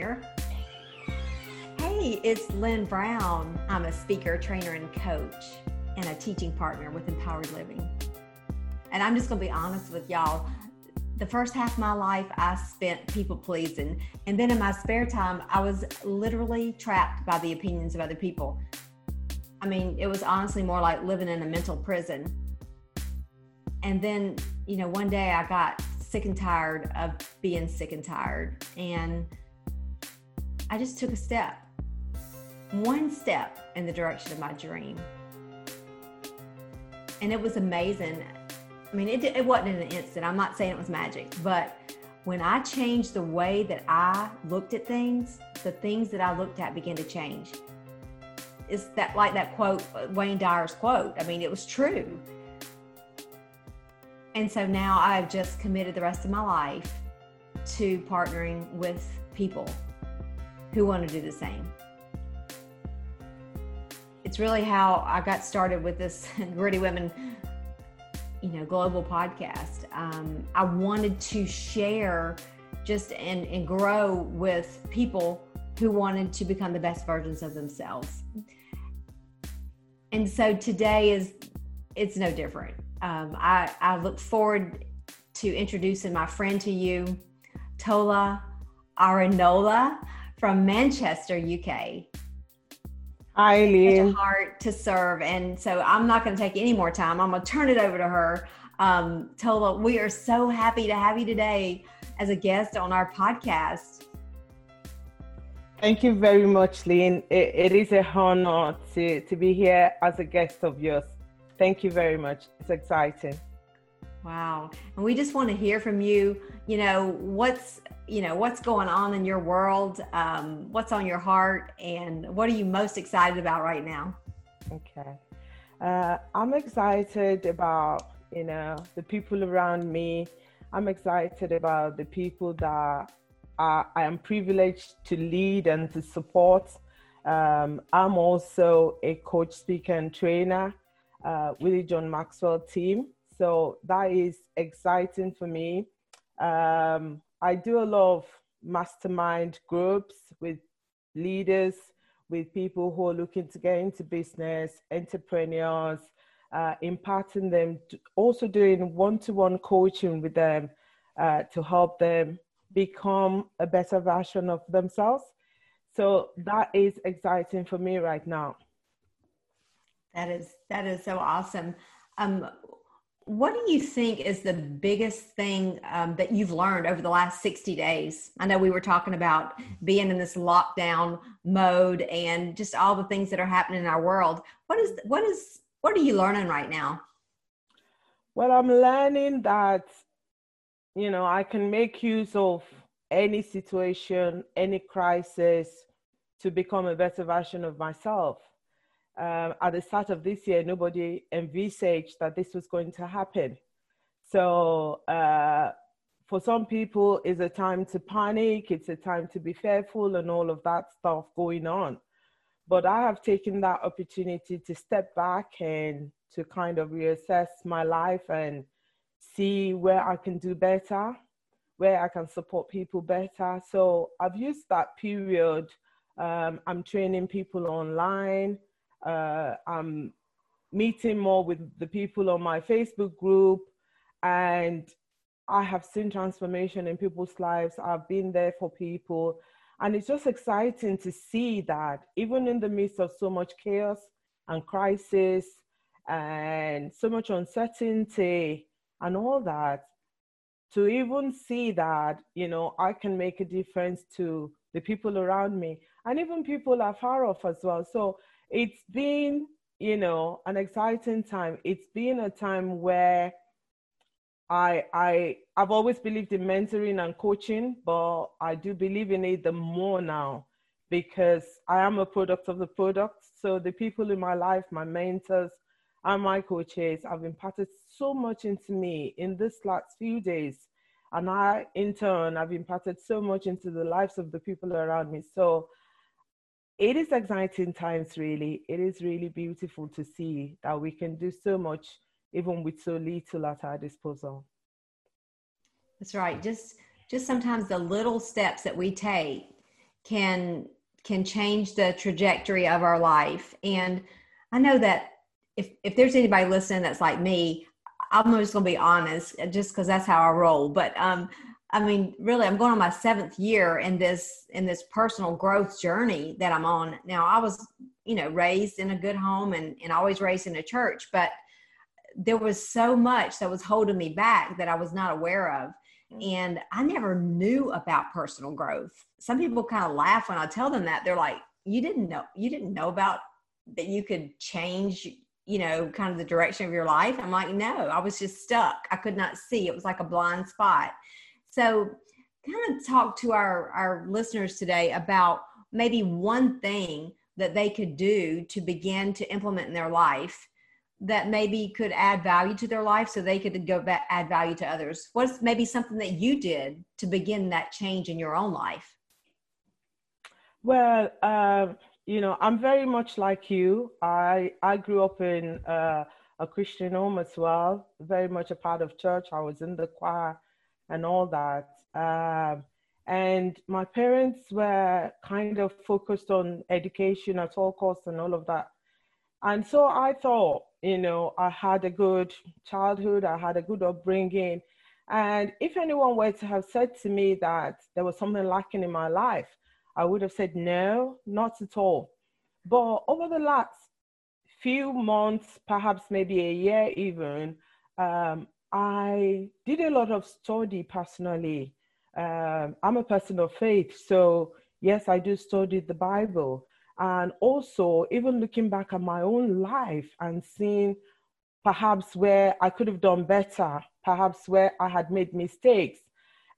here. Hey, it's Lynn Brown. I'm a speaker, trainer, and coach, and a teaching partner with Empowered Living. And I'm just going to be honest with y'all. The first half of my life, I spent people pleasing. And then in my spare time, I was literally trapped by the opinions of other people. I mean, it was honestly more like living in a mental prison. And then, you know, one day I got sick and tired of being sick and tired. And I just took a step, one step in the direction of my dream. And it was amazing. I mean, it, it wasn't in an instant. I'm not saying it was magic, but when I changed the way that I looked at things, the things that I looked at began to change. Is that like that quote, Wayne Dyer's quote? I mean, it was true. And so now I've just committed the rest of my life to partnering with people who want to do the same. It's really how I got started with this Gritty Women, you know, global podcast. Um, I wanted to share just and, and grow with people who wanted to become the best versions of themselves. And so today is it's no different um, I, I look forward to introducing my friend to you, Tola Arinola from Manchester, UK. Hi, Lee. heart to serve. And so I'm not going to take any more time. I'm going to turn it over to her. Um, Tola, we are so happy to have you today as a guest on our podcast. Thank you very much, Lynn. it, it is a honor to, to be here as a guest of yours. Thank you very much. It's exciting. Wow. And we just want to hear from you, you know, what's, you know, what's going on in your world, um, what's on your heart, and what are you most excited about right now? Okay. Uh, I'm excited about, you know, the people around me. I'm excited about the people that I am privileged to lead and to support. Um, I'm also a coach, speaker, and trainer uh, the John Maxwell team. So that is exciting for me. Um, I do a lot of mastermind groups with leaders, with people who are looking to get into business, entrepreneurs, uh, imparting them, also doing one to one coaching with them uh, to help them become a better version of themselves. So that is exciting for me right now. That is that is so awesome. Um, what do you think is the biggest thing um, that you've learned over the last 60 days? I know we were talking about being in this lockdown mode and just all the things that are happening in our world. What is what is what are you learning right now? Well, I'm learning that you know I can make use of any situation, any crisis to become a better version of myself um, at the start of this year, nobody envisaged that this was going to happen. So, uh, for some people, it's a time to panic, it's a time to be fearful, and all of that stuff going on. But I have taken that opportunity to step back and to kind of reassess my life and see where I can do better, where I can support people better. So, I've used that period. Um, I'm training people online uh, I'm meeting more with the people on my Facebook group, and I have seen transformation in people's lives. I've been there for people, and it's just exciting to see that even in the midst of so much chaos and crisis and so much uncertainty and all that, to even see that, you know, I can make a difference to the people around me and even people afar off as well. So it's been, you know, an exciting time. It's been a time where I I I've always believed in mentoring and coaching, but I do believe in it the more now because I am a product of the product. So the people in my life, my mentors and my coaches have imparted so much into me in this last few days. And I, in turn, have imparted so much into the lives of the people around me. So it is exciting times really it is really beautiful to see that we can do so much even with so little at our disposal that's right just just sometimes the little steps that we take can can change the trajectory of our life. And I know that if if there's anybody listening that's like me, I'm just gonna be honest, just because that's how I roll. But um, I mean, really, I'm going on my seventh year in this in this personal growth journey that I'm on. Now, I was, you know, raised in a good home and and always raised in a church, but there was so much that was holding me back that I was not aware of. Mm. And I never knew about personal growth. Some people kind of laugh when I tell them that. They're like, you didn't know, you didn't know about that you could change, you know, kind of the direction of your life. I'm like, no, I was just stuck. I could not see. It was like a blind spot. So kind of talk to our, our listeners today about maybe one thing that they could do to begin to implement in their life that maybe could add value to their life so they could go back add value to others. What's maybe something that you did to begin that change in your own life? Well uh, you know i'm very much like you. I i grew up in uh, a christian home as well very much a part of church. I was in the choir and all that um, and my parents were kind of focused on education at all costs and all of that and so i thought you know, I had a good childhood, I had a good upbringing. And if anyone were to have said to me that there was something lacking in my life, I would have said, no, not at all. But over the last few months, perhaps maybe a year even, um, I did a lot of study personally. Um, I'm a person of faith, so yes, I do study the Bible and also even looking back at my own life and seeing perhaps where I could have done better, perhaps where I had made mistakes.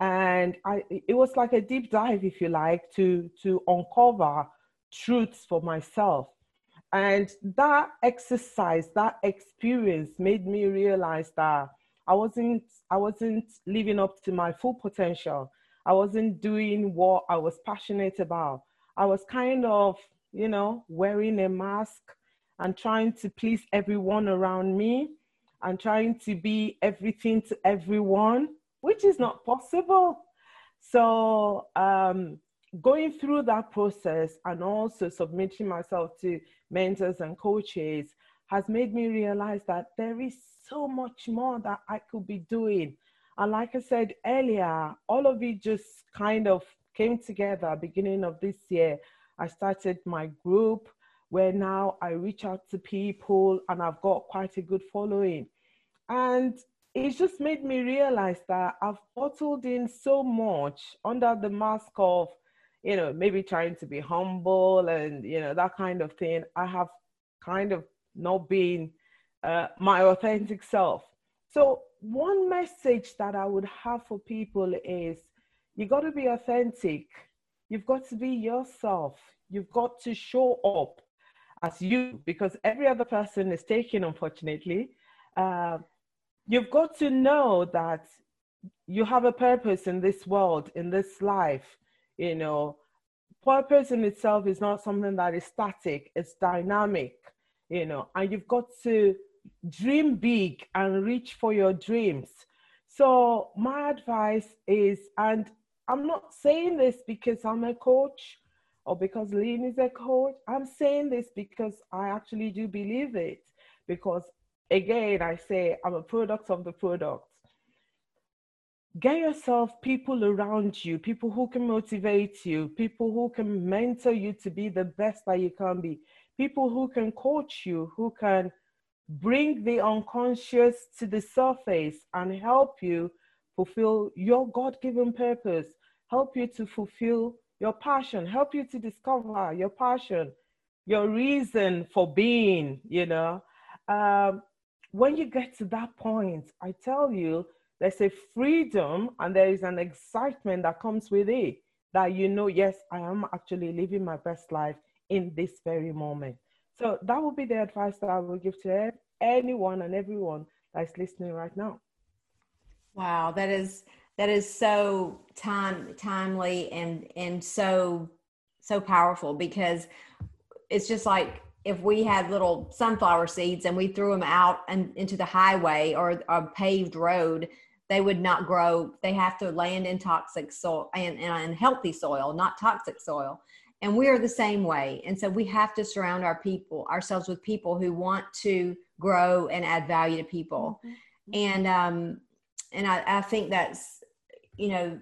And I, it was like a deep dive, if you like, to, to uncover truths for myself. And that exercise, that experience made me realize that I wasn't, I wasn't living up to my full potential. I wasn't doing what I was passionate about. I was kind of you know, wearing a mask and trying to please everyone around me and trying to be everything to everyone, which is not possible. So, um, going through that process and also submitting myself to mentors and coaches has made me realize that there is so much more that I could be doing. And like I said earlier, all of it just kind of came together beginning of this year I started my group where now I reach out to people and I've got quite a good following. And it's just made me realize that I've bottled in so much under the mask of, you know, maybe trying to be humble and, you know, that kind of thing. I have kind of not been uh, my authentic self. So, one message that I would have for people is you got to be authentic You've got to be yourself. You've got to show up as you because every other person is taken, unfortunately. Uh, you've got to know that you have a purpose in this world, in this life. You know, purpose in itself is not something that is static, it's dynamic, you know, and you've got to dream big and reach for your dreams. So, my advice is, and I'm not saying this because I'm a coach or because Lynn is a coach. I'm saying this because I actually do believe it. Because again, I say I'm a product of the product. Get yourself people around you, people who can motivate you, people who can mentor you to be the best that you can be, people who can coach you, who can bring the unconscious to the surface and help you fulfill your God given purpose, help you to fulfill your passion, help you to discover your passion, your reason for being, you know. Um, when you get to that point, I tell you, there's a freedom and there is an excitement that comes with it that you know, yes, I am actually living my best life in this very moment. So that would be the advice that I would give to anyone and everyone that's listening right now. Wow, that is that is so time timely and and so so powerful because it's just like if we had little sunflower seeds and we threw them out and into the highway or a paved road they would not grow. They have to land in toxic soil and, and healthy soil, not toxic soil. And we are the same way. And so we have to surround our people, ourselves with people who want to grow and add value to people. Mm-hmm. And um, and I, I think that's you know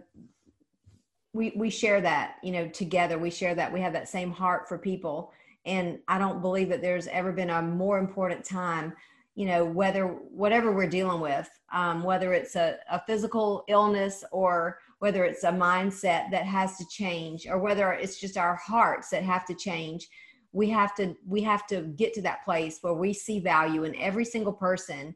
we we share that you know together we share that we have that same heart for people and i don't believe that there's ever been a more important time you know whether whatever we're dealing with um, whether it's a, a physical illness or whether it's a mindset that has to change or whether it's just our hearts that have to change we have to we have to get to that place where we see value in every single person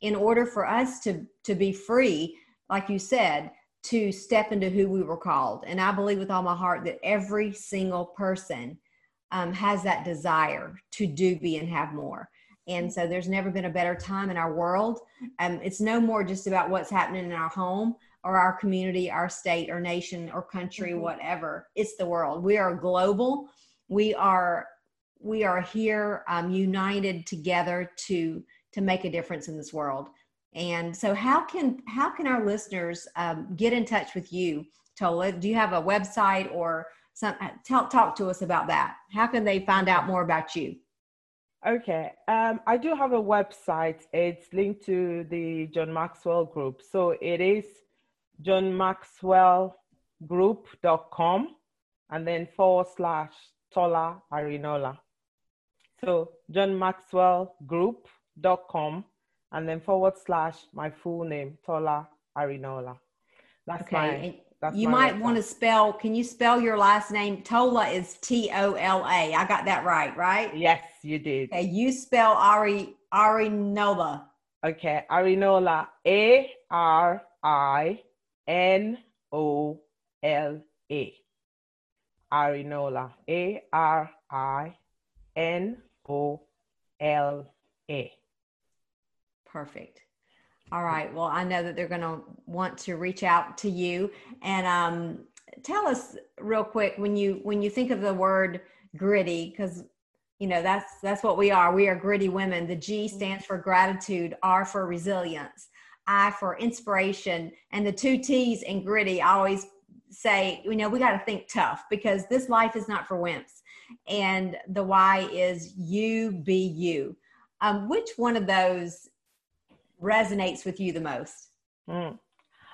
in order for us to to be free like you said to step into who we were called. And i believe with all my heart that every single person um, has that desire to do be and have more. And so there's never been a better time in our world. Um, it's no more just about what's happening in our home or our community, our state or nation or country, mm-hmm. whatever. It's the world. We are global. We are we are here um, united together to to make a difference in this world. And so, how can how can our listeners um, get in touch with you, Tola? Do you have a website or some? Tell, talk to us about that. How can they find out more about you? Okay. Um, I do have a website. It's linked to the John Maxwell group. So it is johnmaxwellgroup.com and then forward slash Tola Arinola. So johnmaxwellgroup.com and then forward slash my full name, Tola Arinola. That's okay. That's you might want to spell. Can you spell your last name? Tola is T O L A. I got that right, right? Yes, you did. Okay, you spell Ari Arinola. Okay, Arinola. A R I N O L A. Arinola. A R I N O L A. Perfect. All right. Well, I know that they're going to want to reach out to you and um, tell us real quick when you when you think of the word gritty because you know that's that's what we are. We are gritty women. The G stands for gratitude, R for resilience, I for inspiration, and the two T's in gritty always say, you know, we got to think tough because this life is not for wimps. And the Y is you be you. Um, which one of those resonates with you the most? Mm.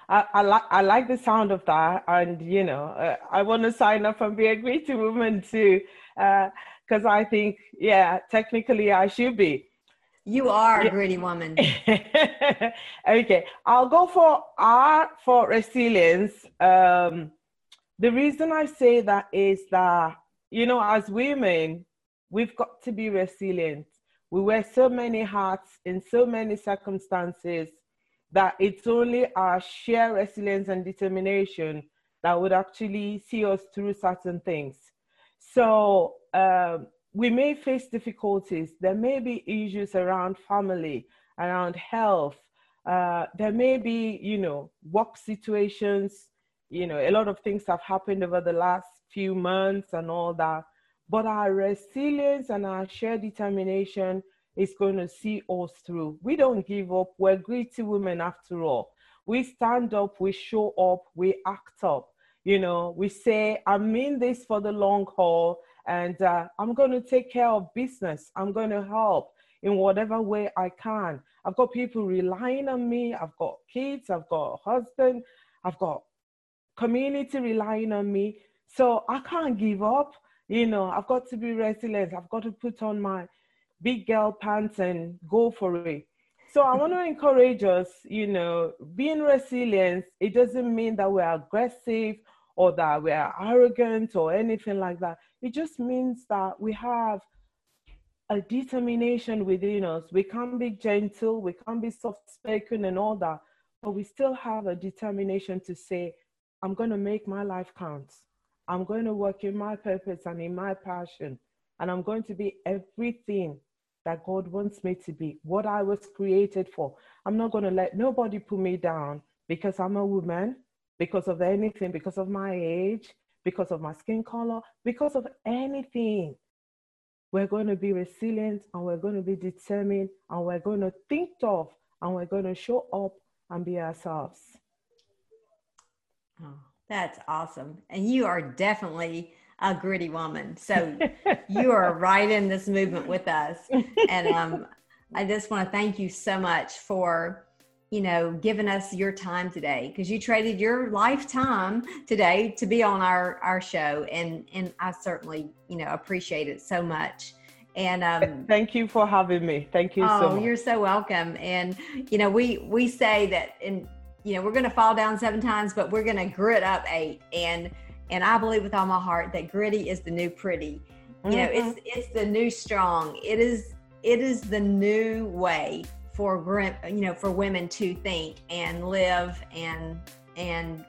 I, I like I like the sound of that, and you know, uh, I want to sign up and be a gritty woman too, because uh, I think, yeah, technically I should be. You are a gritty woman. okay, I'll go for R for resilience. Um, the reason I say that is that you know, as women, we've got to be resilient we wear so many hats in so many circumstances that it's only our sheer resilience and determination that would actually see us through certain things. So um, we may face difficulties. There may be issues around family, around health. Uh, there may be, you know, work situations. You know, a lot of things have happened over the last few months and all that. But our resilience and our shared determination is going to see us through. We don't give up. We're gritty women after all. We stand up, we show up, we act up. You know, we say, I'm in this for the long haul and uh, I'm going to take care of business. I'm going to help in whatever way I can. I've got people relying on me. I've got kids. I've got a husband. I've got community relying on me. So I can't give up. You know, I've got to be resilient. I've got to put on my big girl pants and go for it. So I want to encourage us, you know, being resilient, it doesn't mean that we're aggressive or that we're arrogant or anything like that. It just means that we have a determination within us. We can be gentle, we can be soft spoken and all that, but we still have a determination to say, I'm going to make my life count. I'm going to work in my purpose and in my passion, and I'm going to be everything that God wants me to be, what I was created for. I'm not going to let nobody put me down because I'm a woman, because of anything, because of my age, because of my skin color, because of anything. We're going to be resilient and we're going to be determined and we're going to think tough and we're going to show up and be ourselves. Oh, that's awesome. And you are definitely a gritty woman. So you are right in this movement with us. And um, I just want to thank you so much for you know, giving us your time today because you traded your lifetime today to be on our our show, and and I certainly you know appreciate it so much. And um, thank you for having me. Thank you oh, so you're so welcome. And you know, we we say that, and you know, we're going to fall down seven times, but we're going to grit up eight. And and I believe with all my heart that gritty is the new pretty. You mm-hmm. know, it's it's the new strong. It is it is the new way for you know for women to think and live and and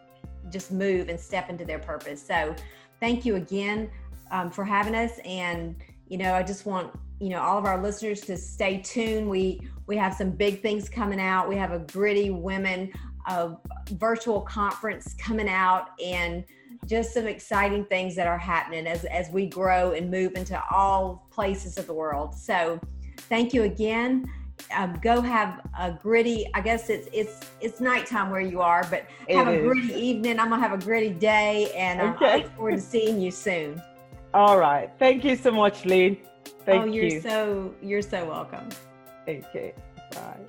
just move and step into their purpose. So thank you again um, for having us. And you know i just want you know all of our listeners to stay tuned. We we have some big things coming out. We have a gritty women uh, virtual conference coming out and just some exciting things that are happening as as we grow and move into all places of the world. So thank you again um, go have a gritty. I guess it's it's it's nighttime where you are, but have it a is. gritty evening. I'm gonna have a gritty day, and um, okay. I look forward to seeing you soon. All right. Thank you so much, Lynn. Thank oh, you're you. so you're so welcome. Okay. Bye.